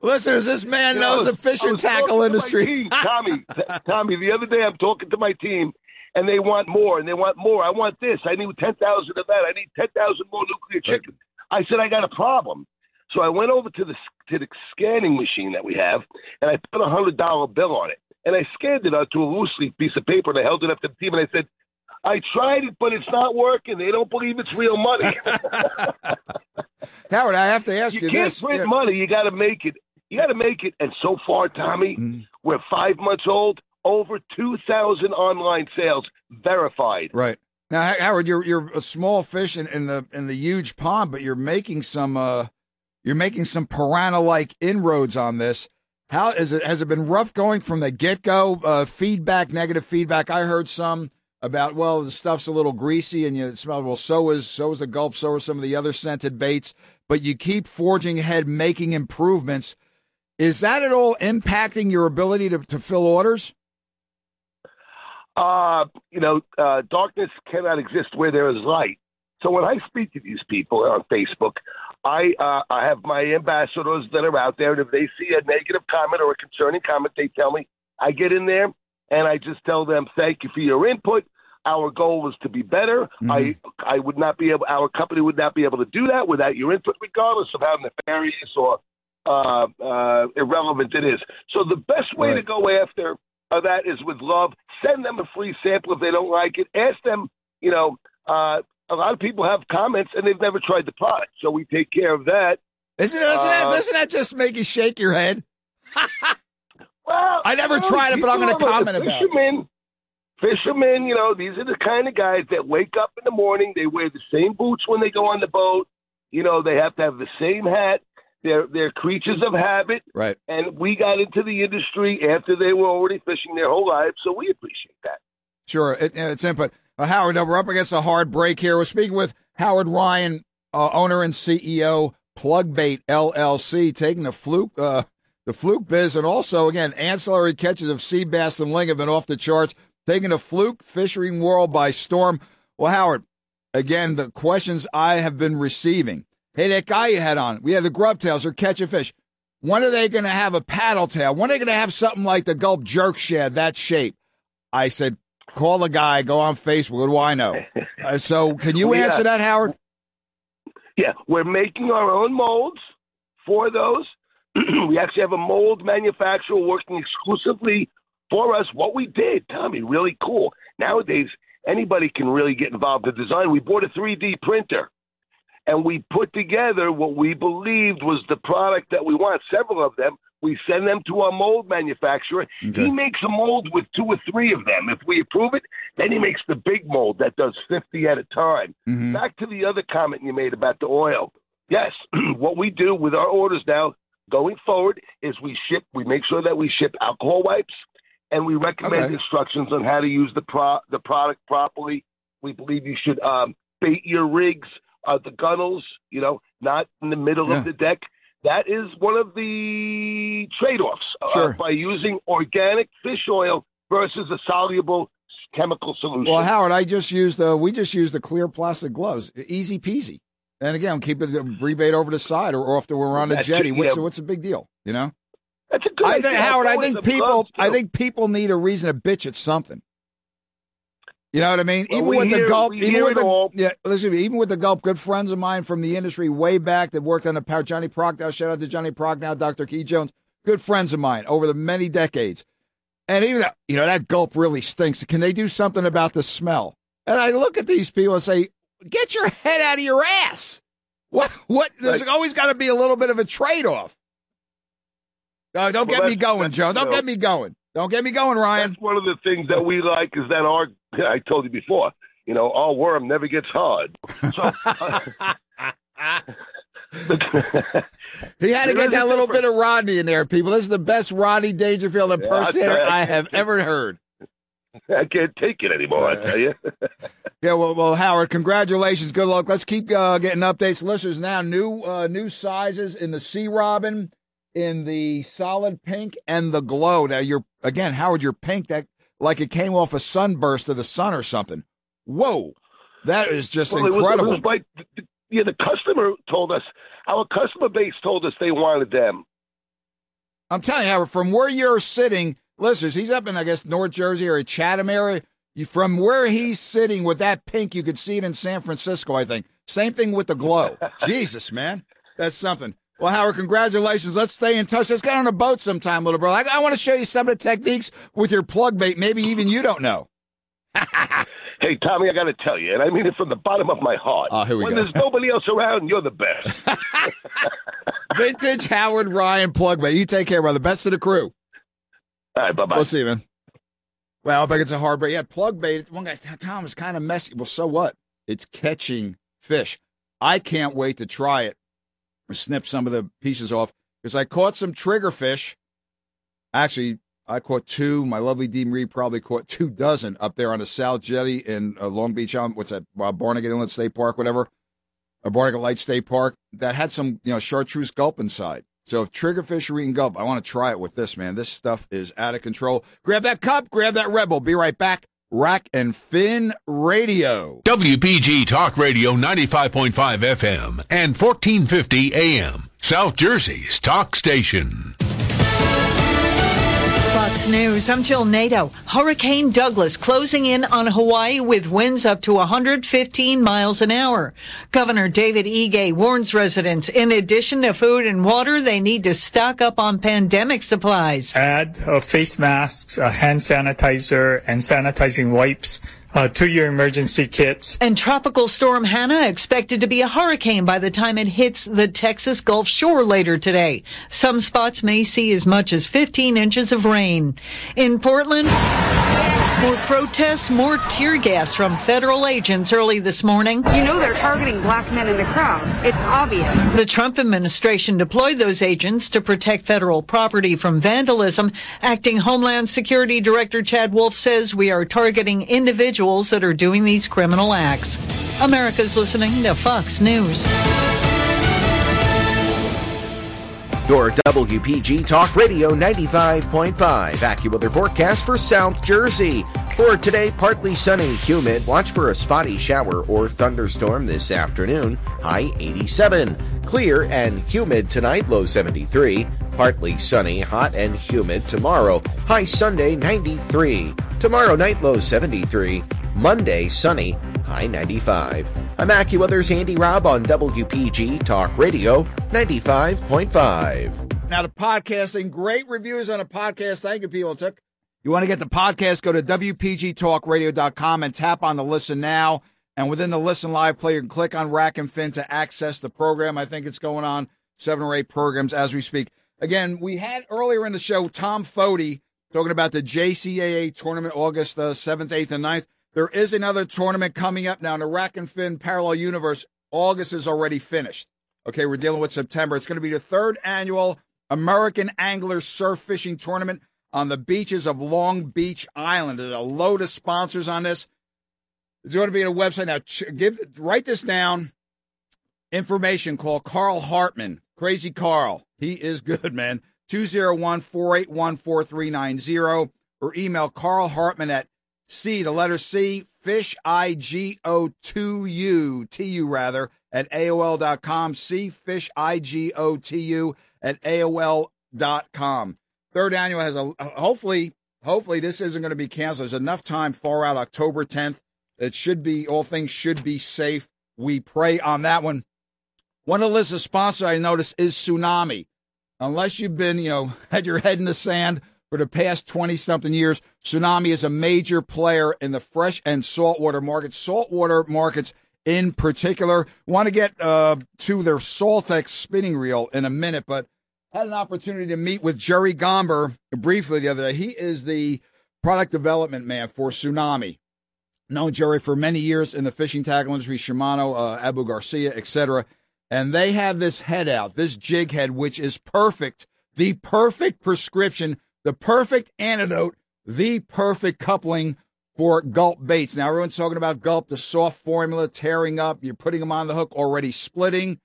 Listeners, this man You know, knows the was- fish and tackle to industry. team, Tommy, Tommy, the other day I'm talking to my team, and they want more, and they want more. I want this. I need ten thousand of that. I need ten thousand more nuclear chicken. I said I got a problem. So I went over to the to the scanning machine that we have, and I put a hundred dollar bill on it, and I scanned it onto a loose leaf piece of paper, and I held it up to the team, and I said, "I tried it, but it's not working. They don't believe it's real money. Howard, I have to ask you you, can't this. print Yeah. money. You got to make it. You got to make it. And so far, Tommy, Mm. we're five months old. Over two thousand online sales verified. Right now, Howard, you're you're a small fish in, in the in the huge pond, but you're making some uh, you're making some piranha like inroads on this. How is it? Has it been rough going from the get go? Uh, feedback, negative feedback. I heard some about well, the stuff's a little greasy, and you smell. Well, so is so is the gulp. So are some of the other scented baits. But you keep forging ahead, making improvements. Is that at all impacting your ability to, to fill orders? Uh, you know, uh, darkness cannot exist where there is light. So when I speak to these people on Facebook, I uh, I have my ambassadors that are out there, and if they see a negative comment or a concerning comment, they tell me. I get in there and I just tell them, "Thank you for your input. Our goal was to be better. I I would not be able. Our company would not be able to do that without your input, regardless of how nefarious or uh, uh, irrelevant it is. So the best way to go after uh, that is with love. Send them a free sample if they don't like it. Ask them. You know, uh, a lot of people have comments and they've never tried the product, so we take care of that. Isn't, doesn't, that, Uh, doesn't that just make you shake your head? Well, I never you know, tried it, but I'm gonna comment about it. fishermen, Fishermen, you know, these are the kind of guys that wake up in the morning. They wear the same boots when they go on the boat. You know, they have to have the same hat. They're they're creatures of habit, Right. and we got into the industry after they were already fishing their whole lives, so we appreciate that. Sure, it, it's input. Uh, Howard, we're up against a hard break here. We're speaking with Howard Ryan, uh, owner and CEO, Plugbait LLC, taking the fluke, uh, the fluke biz, and also again ancillary catches of sea bass and ling have been off the charts, taking the fluke fishing world by storm. Well, Howard, again, the questions I have been receiving. Hey, that guy you had on, we had the grub tails are catching fish. When are they going to have a paddle tail? When are they going to have something like the Gulp Jerk Shad, that shape? I said, call the guy, go on Facebook. What do I know? Uh, so can you Well, yeah. answer that, Howard? Yeah, we're making our own molds for those. we actually have a mold manufacturer working exclusively for us. What we did, Tommy, really cool. Nowadays, anybody can really get involved in design. We bought a 3D printer and we put together what we believed was the product that we want, several of them. We send them to our mold manufacturer. Okay. He makes a mold with two or three of them. If we approve it, then he makes the big mold that does 50 at a time. Mhm. Back to the other comment you made about the oil. Yes, what we do with our orders now going forward is we ship, we make sure that we ship alcohol wipes and we recommend Okay. instructions on how to use the pro- the product properly. We believe you should um, bait your rigs, uh, the gunnels, you know, not in the middle Yeah. of the deck. That is one of the trade-offs uh, by using organic fish oil versus a soluble chemical solution. Well, Howard, I just used the we just used the clear plastic gloves, easy peasy. And again, keep it uh, rebate over the side or off the we're on the That's jetty. it, What's what's the big deal? You know, That's a good I think Howard. I think people. I think people need a reason to bitch at something. You know what I mean? Well, even with the gulp, even with the all. yeah, listen, even with the gulp, good friends of mine from the industry way back that worked on the power. Johnny Prochnow, shout out to Johnny Prochnow, Dr. Keith Jones, good friends of mine over the many decades. And even though you know that gulp really stinks. Can they do something about the smell? And I look at these people and say, "Get your head out of your ass." What? What? There's Like- always got to be a little bit of a trade off. Uh, don't Well, get me going, Joe. Don't know- get me going. Don't get me going, Ryan. That's one of the things that we like is that our, I told you before, you know, our worm never gets hard. So, He had to get that little bit of Rodney in there, people. This is the best Rodney Dangerfield impersonator Yeah, I I- have ever heard. I can't take it anymore, I tell you. Yeah, well, well, Howard, congratulations. Good luck. Let's keep uh, getting updates. Listeners, now new uh, new sizes in the Sea Robin, in the solid pink, and the glow. Now you're again, Howard, you're pink that like it came off a sunburst of the sun or something. Whoa, that is just Well, it was- incredible. It was, like, yeah, the customer told us, our customer base told us they wanted them. I'm telling you, Howard, from where you're sitting, listeners, he's up in, I guess, North Jersey or Chatham area. You, from where he's sitting with that pink, you could see it in San Francisco, I think. Same thing with the glow. Jesus, man. That's something. Well, Howard, congratulations. Let's stay in touch. Let's get on a boat sometime, little brother. I, I want to show you some of the techniques with your plug bait. Maybe even you don't know. Hey, Tommy, I got to tell you, and I mean it from the bottom of my heart. Oh, here we when go. there's nobody else around, you're the best. Vintage Howard Ryan plug bait. You take care, brother. Best of the crew. All right, bye-bye. We'll see, man. Well, I bet it's a hard bait. Yeah, plug bait. One guy, Tom, is kind of messy. Well, so what? It's catching fish. I can't wait to try it snip some of the pieces off because I caught some trigger fish. Actually, I caught two. My lovely Dee Marie probably caught two dozen up there on the South Jetty in uh, Long Beach. Um, what's that? Uh, Barnegat Inlet State Park, whatever. Barnegat Light State Park that had some, you know, chartreuse gulp inside. So if triggerfish are eating gulp, I want to try it with this, man. This stuff is out of control. Grab that cup, grab that rebel. Be right back. Rack and Fin Radio. WPG Talk Radio 95.5 FM and 1450 AM. South Jersey's talk station. News. I'm Jill Nato. Hurricane Douglas closing in on Hawaii with winds up to 115 miles an hour. Governor David Ige warns residents in addition to food and water, they need to stock up on pandemic supplies. add uh, face masks, uh, hand sanitizer, and sanitizing wipes uh, to emergency kits. And Tropical Storm Hannah expected to be a hurricane by the time it hits the Texas Gulf Shore later today. Some spots may see as much as 15 inches of rain. In Portland, more protests, more tear gas from federal agents early this morning. You know they're targeting black men in the crowd. It's obvious. The Trump administration deployed those agents to protect federal property from vandalism. Acting Homeland Security Director Chad Wolf says we are targeting individuals that are doing these criminal acts. America's listening to Fox News. Your WPG Talk Radio 95.5 AccuWeather forecast for South Jersey. For today, partly sunny, humid. Watch for a spotty shower or thunderstorm this afternoon. High 87. Clear and humid tonight, low 73. Partly sunny, hot and humid tomorrow. High Sunday 93. Tomorrow night low 73. Monday sunny, high 95. I'm AccuWeather's Andy Robb on WPG Talk Radio 95.5. Now, the podcasting, great reviews on a podcast. Thank you, people. Took. You want to get the podcast, go to WPGTalkRadio.com and tap on the listen now. And within the listen live player, you can click on Rack and Fin to access the program. I think it's going on seven or eight programs as we speak. Again, we had earlier in the show Tom Fote talking about the JCAA tournament August uh, the 7th, 8th, and 9th. There is another tournament coming up now in the Rack and Fin Parallel Universe. August is already finished. Okay, we're dealing with September. It's going to be the third annual American Angler Surf Fishing Tournament on the beaches of Long Beach Island. There's a load of sponsors on this. It's going to be a website now. Give write this down. Information. Call Carl Hartman. Crazy Carl. He is good, man. 201-481-4390 or email Carl Hartman at C, the letter C, fish I G O 2 U, T U rather, at AOL.com. C, fish I G O T U at AOL.com. Third annual has a, hopefully, hopefully this isn't going to be canceled. There's enough time far out October 10th. It should be, all things should be safe. We pray on that one. One of the list of sponsors I noticed is Tsunami. Unless you've been, you know, had your head in the sand for the past 20 something years, Tsunami is a major player in the fresh and saltwater markets, saltwater markets in particular. Want to get uh, to their SaltX spinning reel in a minute, but had an opportunity to meet with Jerry Gomber briefly the other day. He is the product development man for Tsunami. Known Jerry for many years in the fishing tackle industry, Shimano, uh, Abu Garcia, etc. And they have this head out, this jig head, which is perfect, the perfect prescription the perfect antidote, the perfect coupling for gulp baits. Now, everyone's talking about gulp, the soft formula tearing up. You're putting them on the hook, already splitting.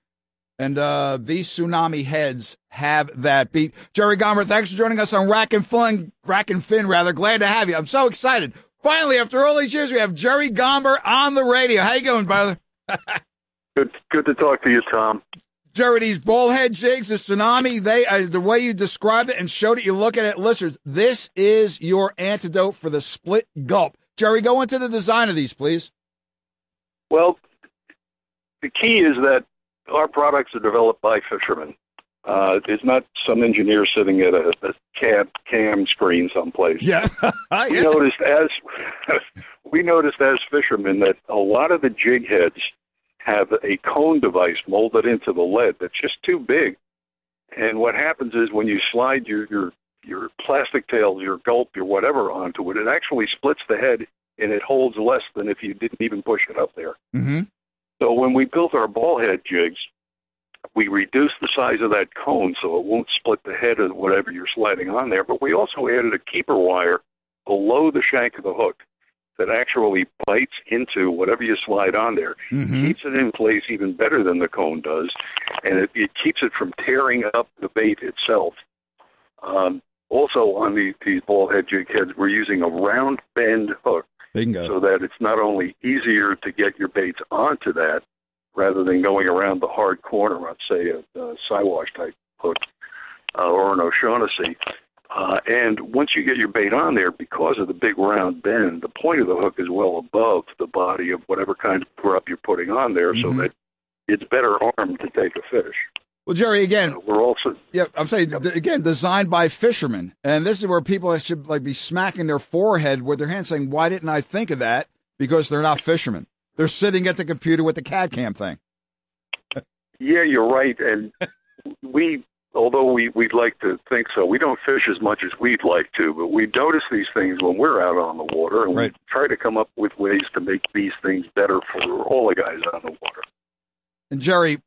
And uh, these tsunami heads have that beat. Jerry Gomber, thanks for joining us on Rack and Fin. Rack and Fin, rather. Glad to have you. I'm so excited. Finally, after all these years, we have Jerry Gomber on the radio. How you going, brother? good, good to talk to you, Tom. Jerry, these ballhead jigs, the tsunami, they uh, the way you described it and showed it, you look at it, listeners, this is your antidote for the split gulp. Jerry, go into the design of these, please. Well, the key is that our products are developed by fishermen. Uh, it's not some engineer sitting at a, a cam, cam screen someplace. Yeah, yeah. we noticed as we noticed as fishermen that a lot of the jig heads have a cone device molded into the lead that's just too big. And what happens is when you slide your your your plastic tails, your gulp, your whatever onto it, it actually splits the head and it holds less than if you didn't even push it up there. Mm-hmm. So when we built our ball head jigs, we reduced the size of that cone so it won't split the head of whatever you're sliding on there. But we also added a keeper wire below the shank of the hook that actually bites into whatever you slide on there, mm-hmm. keeps it in place even better than the cone does, and it, it keeps it from tearing up the bait itself. Um, also, on the, these ball head jig heads, we're using a round bend hook Bingo. so that it's not only easier to get your baits onto that rather than going around the hard corner on, say, a, a Siwash type hook uh, or an O'Shaughnessy, uh, and once you get your bait on there, because of the big round bend, the point of the hook is well above the body of whatever kind of grub you're putting on there, mm-hmm. so that it's better armed to take a fish. Well, Jerry, again, uh, we're also yeah. I'm saying again, designed by fishermen, and this is where people should like be smacking their forehead with their hands, saying, "Why didn't I think of that?" Because they're not fishermen. They're sitting at the computer with the CAD cam thing. yeah, you're right, and we although we, we'd like to think so, we don't fish as much as we'd like to, but we notice these things when we're out on the water, and right. we try to come up with ways to make these things better for all the guys on the water. And Jerry,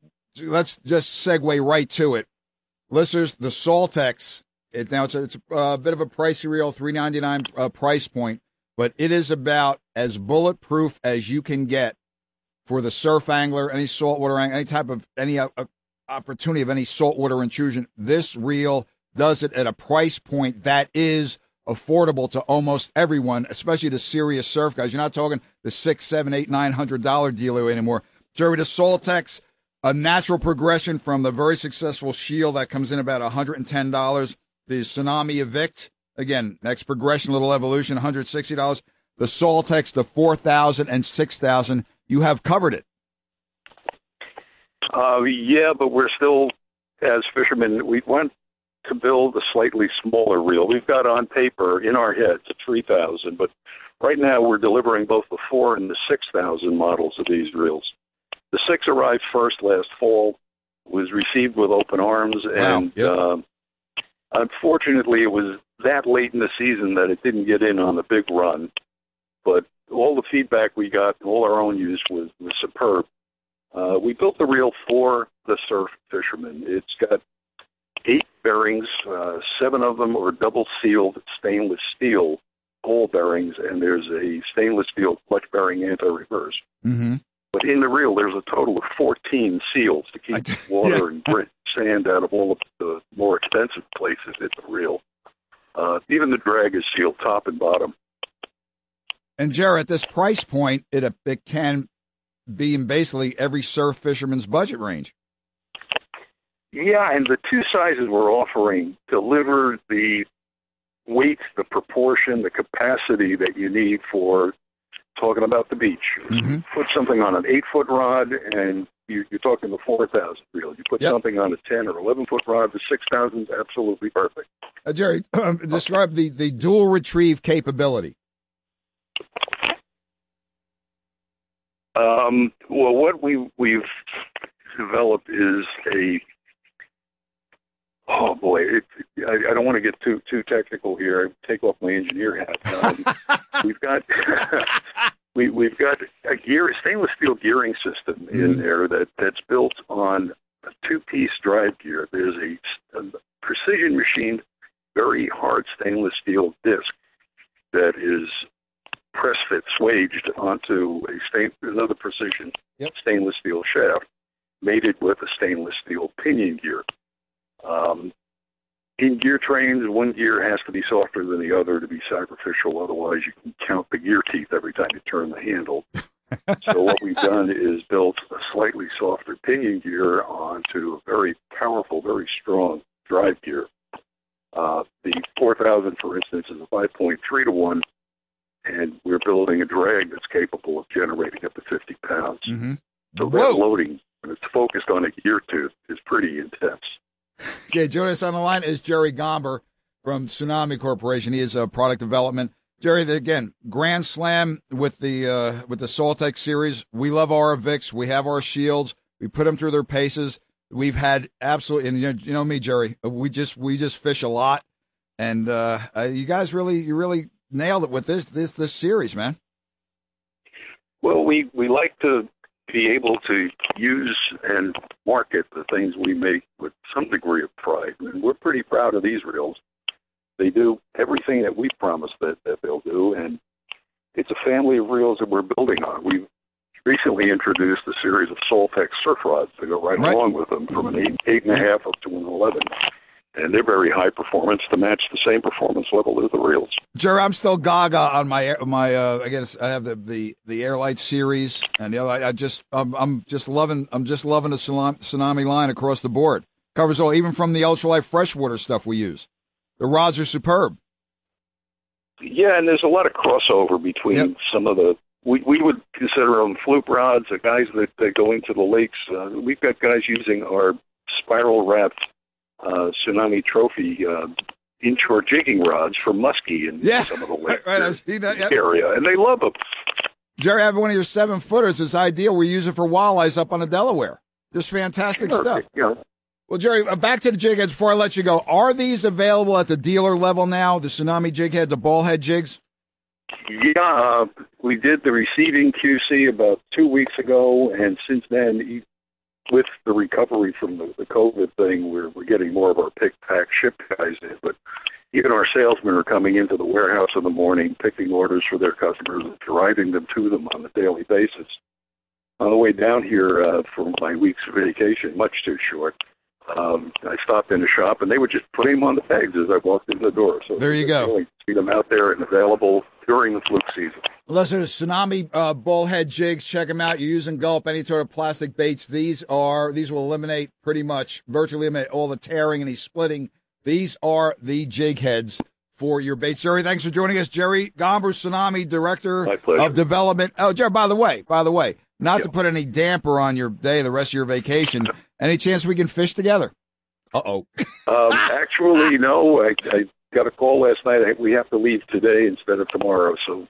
let's just segue right to it. Listeners, the SaltX, it, now it's a, it's a bit of a pricey reel, three ninety nine uh, price point, but it is about as bulletproof as you can get for the surf angler, any saltwater angler, any type of any uh, opportunity of any saltwater intrusion. This reel does it at a price point that is affordable to almost everyone, especially the serious surf guys. You're not talking the six, seven, eight, nine hundred dollar dealer anymore. Jerry, the SaltX, a natural progression from the very successful Shield that comes in about $110. The Tsunami Evict, again, next progression, little evolution, $160. The SaltX, the four thousand and six thousand. You have covered it. Uh, yeah, but we're still, as fishermen, we want to build a slightly smaller reel. We've got on paper in our heads a 3000 but right now we're delivering both the 4 and the 6000 models of these reels. The 6 arrived first last fall, was received with open arms, and wow. yep. uh, unfortunately it was that late in the season that it didn't get in on the big run. But all the feedback we got, all our own use was, was superb. Uh, we built the reel for the surf fishermen. It's got eight bearings, uh, seven of them are double sealed stainless steel ball bearings, and there's a stainless steel clutch bearing anti-reverse. Mm-hmm. But in the reel, there's a total of 14 seals to keep water and grit, sand out of all of the more expensive places in the reel. Uh, even the drag is sealed top and bottom. And Jerry, at this price point, it it can be in basically every surf fisherman's budget range. Yeah, and the two sizes we're offering deliver the weight, the proportion, the capacity that you need for talking about the beach. Mm-hmm. Put something on an eight foot rod and you, are talking the 4,000 reel. You put yep. something on a 10 or 11 foot rod, the 6,000 is absolutely perfect. Uh, Jerry, um, describe the, the dual retrieve capability. Um, well, what we, we've developed is a Oh boy, it, I, I don't want to get too too technical here. I take off my engineer hat. Um, we've got we we've got a gear a stainless steel gearing system in Mm. there that that's built on a two piece drive gear. There's a, a precision machined, very hard stainless steel disc that is press fit swaged onto a stain, another precision Yep. stainless steel shaft, mated with a stainless steel pinion gear. Um, in gear trains, one gear has to be softer than the other to be sacrificial. Otherwise, you can count the gear teeth every time you turn the handle. so what we've done is built a slightly softer pinion gear onto a very powerful, very strong drive gear. Uh, the 4000, for instance, is a 5.3 to 1, and we're building a drag that's capable of generating up to 50 pounds. Mm-hmm. So Whoa. that loading, when it's focused on a gear tooth, is pretty intense. Okay, joining us on the line is Jerry Gomber from Tsunami Corporation. He is a product development. Jerry, again, Grand Slam with the uh, with the SaltX series. We love our Vicks. We have our shields. We put them through their paces. We've had absolutely, and you know, you know me, Jerry. We just we just fish a lot, and uh, uh, you guys really you really nailed it with this this this series, man. Well, we, we like to be able to use and market the things we make with some degree of pride. And we're pretty proud of these reels. They do everything that we promised that, that they'll do, and it's a family of reels that we're building on. We've recently introduced a series of SaltX surf rods to go right, Right. along with them from an eight, eight and a half up to an 11. And they're very high performance to match the same performance level as the reels. Jerry, I'm still gaga on my my. Uh, I guess I have the the the Airlight series, and the other. I, I just I'm, I'm just loving I'm just loving the tsunami, tsunami line across the board. Covers all, even from the ultralight freshwater stuff we use. The rods are superb. Yeah, and there's a lot of crossover between Yep. some of the. We we would consider them fluke rods. The guys that, that go into the lakes. Uh, we've got guys using our spiral wrapped uh, tsunami trophy uh, inshore jigging rods for muskie in Yeah, some of the lake right, right, I see that, yep. area, and they love them. Jerry, I have one of your seven footers. It's ideal. We use it for walleyes up on the Delaware. Just fantastic stuff. Yeah. Well, Jerry, uh, back to the jig heads before I let you go. Are these available at the dealer level now? The tsunami jig head, the ball head jigs. Yeah, uh, we did the receiving QC about two weeks ago, and since then, with the recovery from the, the COVID thing, we're we're getting more of our pick, pack, ship guys in. But even our salesmen are coming into the warehouse in the morning, picking orders for their customers, and driving them to them on a daily basis. On the way down here uh, for my week's vacation, much too short, Um, I stopped in the shop, and they were just putting them on the pegs as I walked in the door. So There you go. really See them out there and available during the fluke season. Listen, tsunami uh, bullhead jigs. Check them out. You're using gulp, any sort of plastic baits. These are these will eliminate pretty much, virtually eliminate all the tearing and any splitting. These are the jig heads for your baits. Jerry, thanks for joining us. Jerry Gomber, Tsunami Director of Development. Oh, Jerry, by the way, by the way, not to put any damper on your day, the rest of your vacation. Any chance we can fish together? Uh oh. Um, actually, no. I, I got a call last night. I, we have to leave today instead of tomorrow, so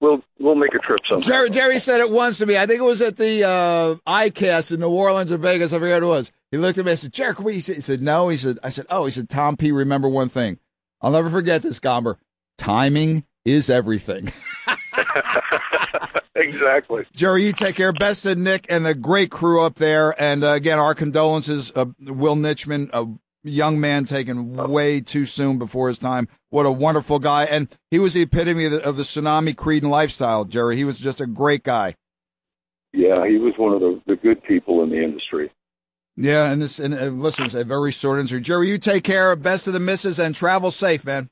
we'll we'll make a trip sometime. Jerry, Jerry said it once to me. I think it was at the uh, ICAST in New Orleans or Vegas. I forget what it was. He looked at me. I said, "Jerry, can we?" He said, he said, "No." He said, "I said, oh." He said, "Tom P. Remember one thing. I'll never forget this, Gomber. Timing is everything." exactly. Jerry, you take care. Best of Nick and the great crew up there. And uh, again, our condolences. Uh, Will Nitchman, a young man taken way too soon before his time. What a wonderful guy. And he was the epitome of the, of the tsunami creed and lifestyle, Jerry. He was just a great guy. Yeah, he was one of the, the good people in the industry. Yeah, and this and uh, listen, a very short answer. Jerry, you take care. Best of the misses and travel safe, man.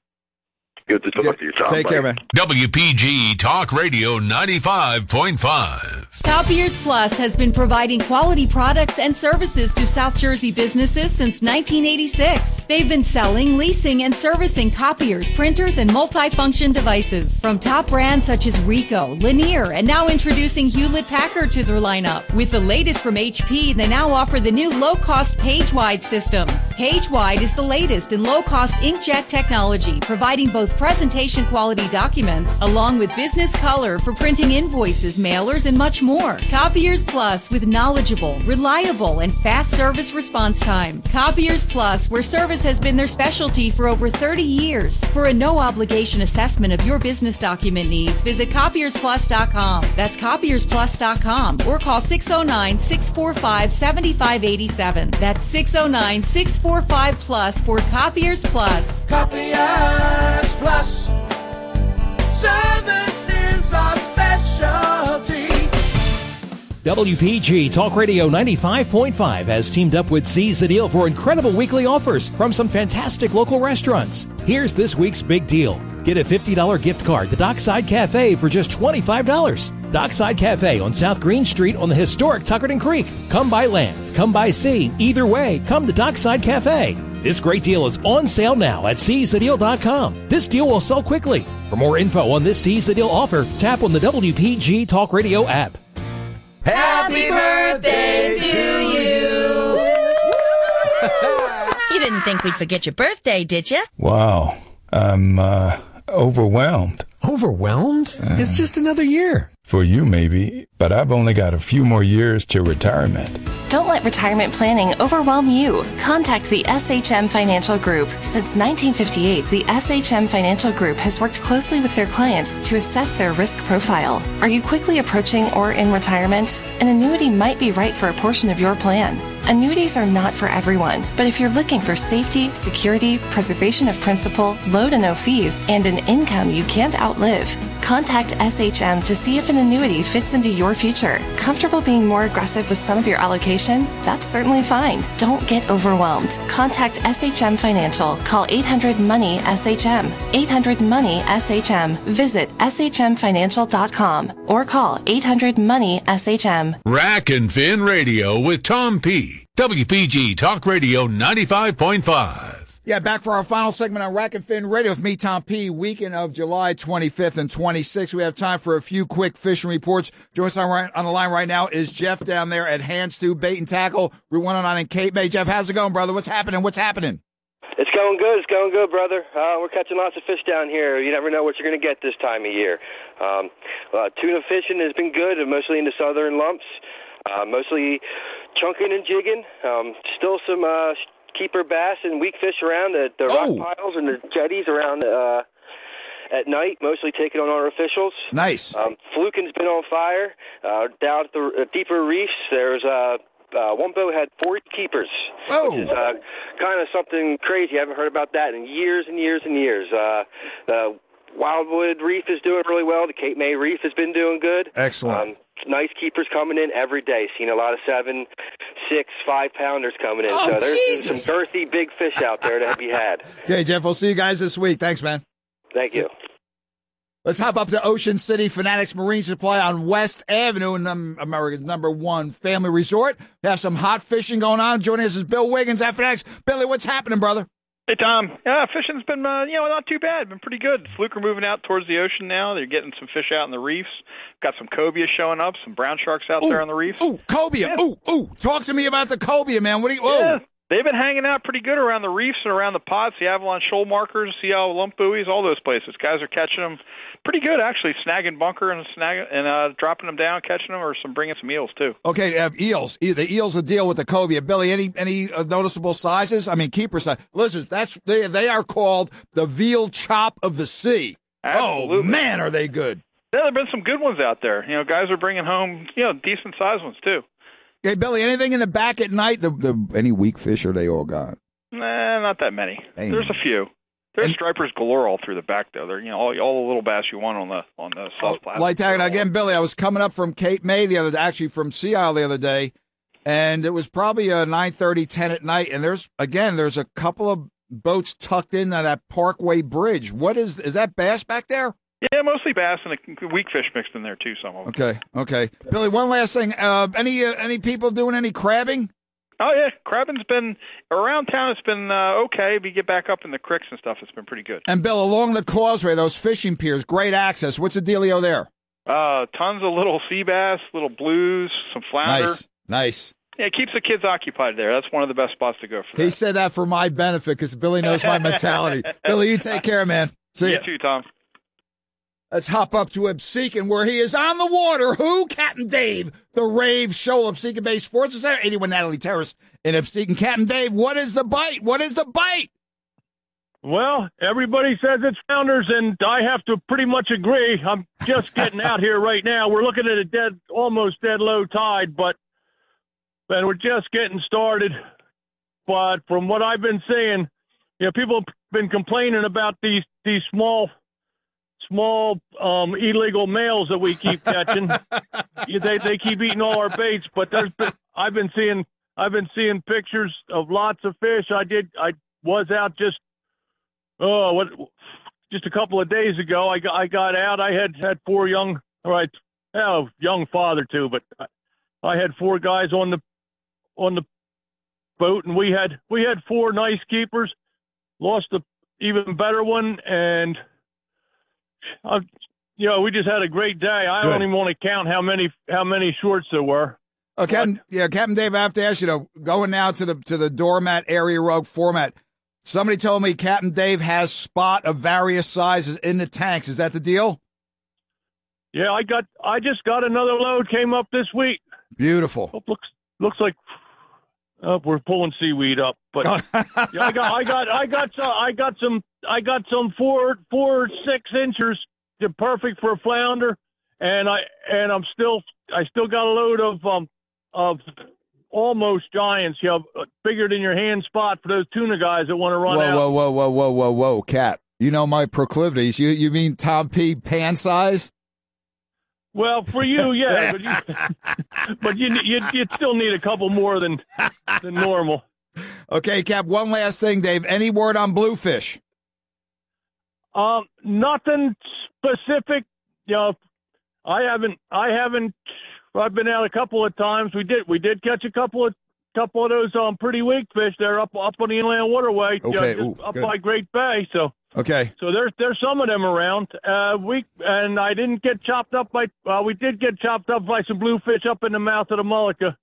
Good to talk to you, Tom. Take care, Bye. man. WPG Talk Radio 95.5. Copiers Plus has been providing quality products and services to South Jersey businesses since 1986. They've been selling, leasing, and servicing copiers, printers, and multifunction devices from top brands such as Ricoh, Lanier, and now introducing Hewlett Packard to their lineup. With the latest from HP, they now offer the new low-cost PageWide systems. PageWide is the latest in low-cost inkjet technology, providing both presentation quality documents along with business color for printing invoices, mailers, and much more. Copiers Plus with knowledgeable, reliable, and fast service response time. Copiers Plus, where service has been their specialty for over 30 years. For a no obligation assessment of your business document needs, visit copiersplus.com. That's copiersplus.com or call 609 645 7587. That's 609 645 Plus for Copiers Plus. Copiers Plus. Service is our specialty. WPG Talk Radio 95.5 has teamed up with Seize the Deal for incredible weekly offers from some fantastic local restaurants. Here's this week's big deal. Get a $50 gift card to Dockside Cafe for just $25. Dockside Cafe on South Green Street on the historic Tuckerton Creek. Come by land, come by sea. Either way, come to Dockside Cafe. This great deal is on sale now at seizethedeal.com. This deal will sell quickly. For more info on this Seize the Deal offer, tap on the WPG Talk Radio app. Happy birthday to you. You didn't think we'd forget your birthday, did you? Wow. I'm uh, overwhelmed. Overwhelmed? it's just another year. For you, maybe, but I've only got a few more years to retirement. Don't let retirement planning overwhelm you. Contact the SHM Financial Group. Since 1958, the SHM Financial Group has worked closely with their clients to assess their risk profile. Are you quickly approaching or in retirement? An annuity might be right for a portion of your plan. Annuities are not for everyone, but if you're looking for safety, security, preservation of principal, low to no fees, and an income you can't outlive, contact SHM to see if an annuity fits into your future. Comfortable being more aggressive with some of your allocation? That's certainly fine. Don't get overwhelmed. Contact SHM Financial. Call 800 Money SHM. 800 Money SHM. Visit SHMFinancial.com or call 800 Money SHM. Rack and Fin Radio with Tom P. WPG Talk Radio 95.5. Yeah, back for our final segment on Rack and Fin Radio with me, Tom P. Weekend of July 25th and 26th. We have time for a few quick fishing reports. Joining us on, right, on the line right now is Jeff down there at Hands Too Bait and Tackle, Route 109 in Cape May. Jeff, how's it going, brother? What's happening? What's happening? It's going good. It's going good, brother. Uh, we're catching lots of fish down here. You never know what you're going to get this time of year. Um, uh, tuna fishing has been good, mostly in the southern lumps, uh, mostly chunking and jigging. Um, still some uh, keeper bass and weak fish around the, the Oh. rock piles and the jetties around uh, at night, mostly taking on artificials. Nice. Um, Flukin's been on fire. Uh, down at the uh, deeper reefs, there's uh, uh, one boat had 40 keepers. Oh. Which is uh, kind of something crazy. I haven't heard about that in years and years and years. Uh, the Wildwood Reef is doing really well. The Cape May Reef has been doing good. Excellent. Um, nice keepers coming in every day. Seeing a lot of seven, six, five pounders coming in. Oh, so there's Jesus. some girthy big fish out there to be had. Okay, Jeff, we'll see you guys this week. Thanks, man. Thank you. Let's hop up to Ocean City Fin-Atics Marine Supply on West Avenue, num- America's number one family resort. We have some hot fishing going on. Joining us is Bill Wiggins at Fin-Atics. Billy, what's happening, brother? Hey Tom, yeah, fishing's been uh, you know not too bad, been pretty good. Fluke are moving out towards the ocean now. They're getting some fish out in the reefs. Got some cobia showing up, some brown sharks out there on the reefs. Ooh, cobia. Ooh, ooh. Talk to me about the cobia, man. What do you? Yeah, they've been hanging out pretty good around the reefs and around the pots, the Avalon shoal markers, Isle lump buoys, all those places. Guys are catching them pretty good actually, snagging bunker and snag and uh, dropping them down, catching them, or some bringing some eels too. Okay, uh, eels. The eels will deal with the cobia. Billy, any any uh, noticeable sizes? I mean, keeper size. Listen, that's they they are called the veal chop of the sea. Oh man, are they good? Yeah, there've been some good ones out there. You know, guys are bringing home you know decent sized ones too. Okay, Billy. Anything in the back at night? The the any weak fish? Are they all gone? Nah, not that many. Damn. There's a few. There's stripers galore all through the back though. They're you know all, all the little bass you want on the on the soft plastic. Tag. And again, Billy, I was coming up from Cape May the other, day, actually from Sea Isle the other day, and it was probably uh, 9.30, 10 at night. And there's again, there's a couple of boats tucked into that Parkway Bridge. What is is that bass back there? Yeah, mostly bass and a weak fish mixed in there too. Some of them. Okay, okay. Billy, one last thing. Uh, any uh, any people doing any crabbing? Oh yeah, crabbing's been around town. It's been uh, okay. If you get back up in the creeks and stuff, it's been pretty good. And Bill, along the causeway, those fishing piers, great access. What's the dealio there? Uh, tons of little sea bass, little blues, some flounder. Nice, nice. Yeah, it keeps the kids occupied there. That's one of the best spots to go for. He said that for my benefit because Billy knows my mentality. Billy, you take care, man. See you ya. too, Tom. Let's hop up to Absecon where he is on the water. Who? Captain Dave, the rave show Absecon Bay Sports Center, 81 Natalie Terrace in Absecon. Captain Dave, what is the bite? What is the bite? Well, everybody says it's founders, and I have to pretty much agree. I'm just getting out here right now. We're looking at a dead, almost dead low tide, but and we're just getting started. But from what I've been seeing, you know, people have been complaining about these these small, small um, illegal males that we keep catching. They they keep eating all our baits, but there's been, I've been seeing I've been seeing pictures of lots of fish. I did I was out just oh what just a couple of days ago. I got I got out. I had had four young all right, oh young father too, but I, I had four guys on the on the boat, and we had we had four nice keepers. Lost the even better one, and uh, you know we just had a great day. I Good. don't even want to count how many how many shorts there were. Uh, Captain, yeah, Captain Dave, I have to ask you, though, going now to the to the doormat area rug format. Somebody told me Captain Dave has spot of various sizes in the tanks. Is that the deal? Yeah, I got I just got another load came up this week. Beautiful. Looks looks like oh, we're pulling seaweed up, but yeah, I got I got I got some I got some I got some four four six inchers, They're perfect for a flounder, and I and I'm still I still got a load of um of almost giants, you know, bigger than your hand spot for those tuna guys that want to run Whoa, out. whoa, whoa, whoa, whoa, whoa, whoa, Cap. You know my proclivities. You you mean Tom P. pan size? Well, for you, yeah, but you, but you you you still need a couple more than than normal. Okay, Cap. One last thing, Dave. Any word on bluefish? Um, nothing specific. You know, I haven't. I haven't. I've been out a couple of times. We did. We did catch a couple of couple of those um pretty weak fish there up up on the inland waterway. Okay, just ooh, up good. by Great Bay. So. Okay. So there's there's some of them around. Uh, we and I didn't get chopped up by. Uh, we did get chopped up by some bluefish up in the mouth of the Mullica.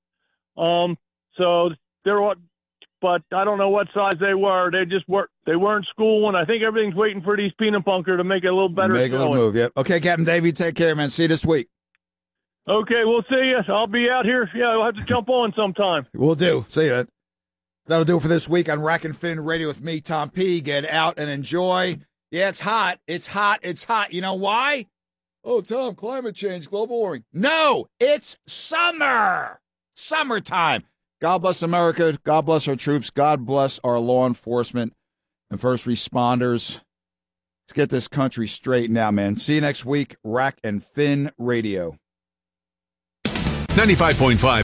Um, so there were, but I don't know what size they were. They just were. They weren't schooling. I think everything's waiting for these peanut bunker to make it a little better. Make a little move. Yep. Okay, Captain Dave. You take care, man. See you this week. Okay, we'll see you. I'll be out here. Yeah, I'll have to jump on sometime. We'll do. See you. That'll do it for this week on Rack and Fin Radio with me, Tom P. Get out and enjoy. Yeah, it's hot. It's hot. It's hot. You know why? Oh, Tom, climate change, global warming. No, it's summer. Summertime. God bless America. God bless our troops. God bless our law enforcement and first responders. Let's get this country straight now, man. See you next week, Rack and Fin Radio. 95.5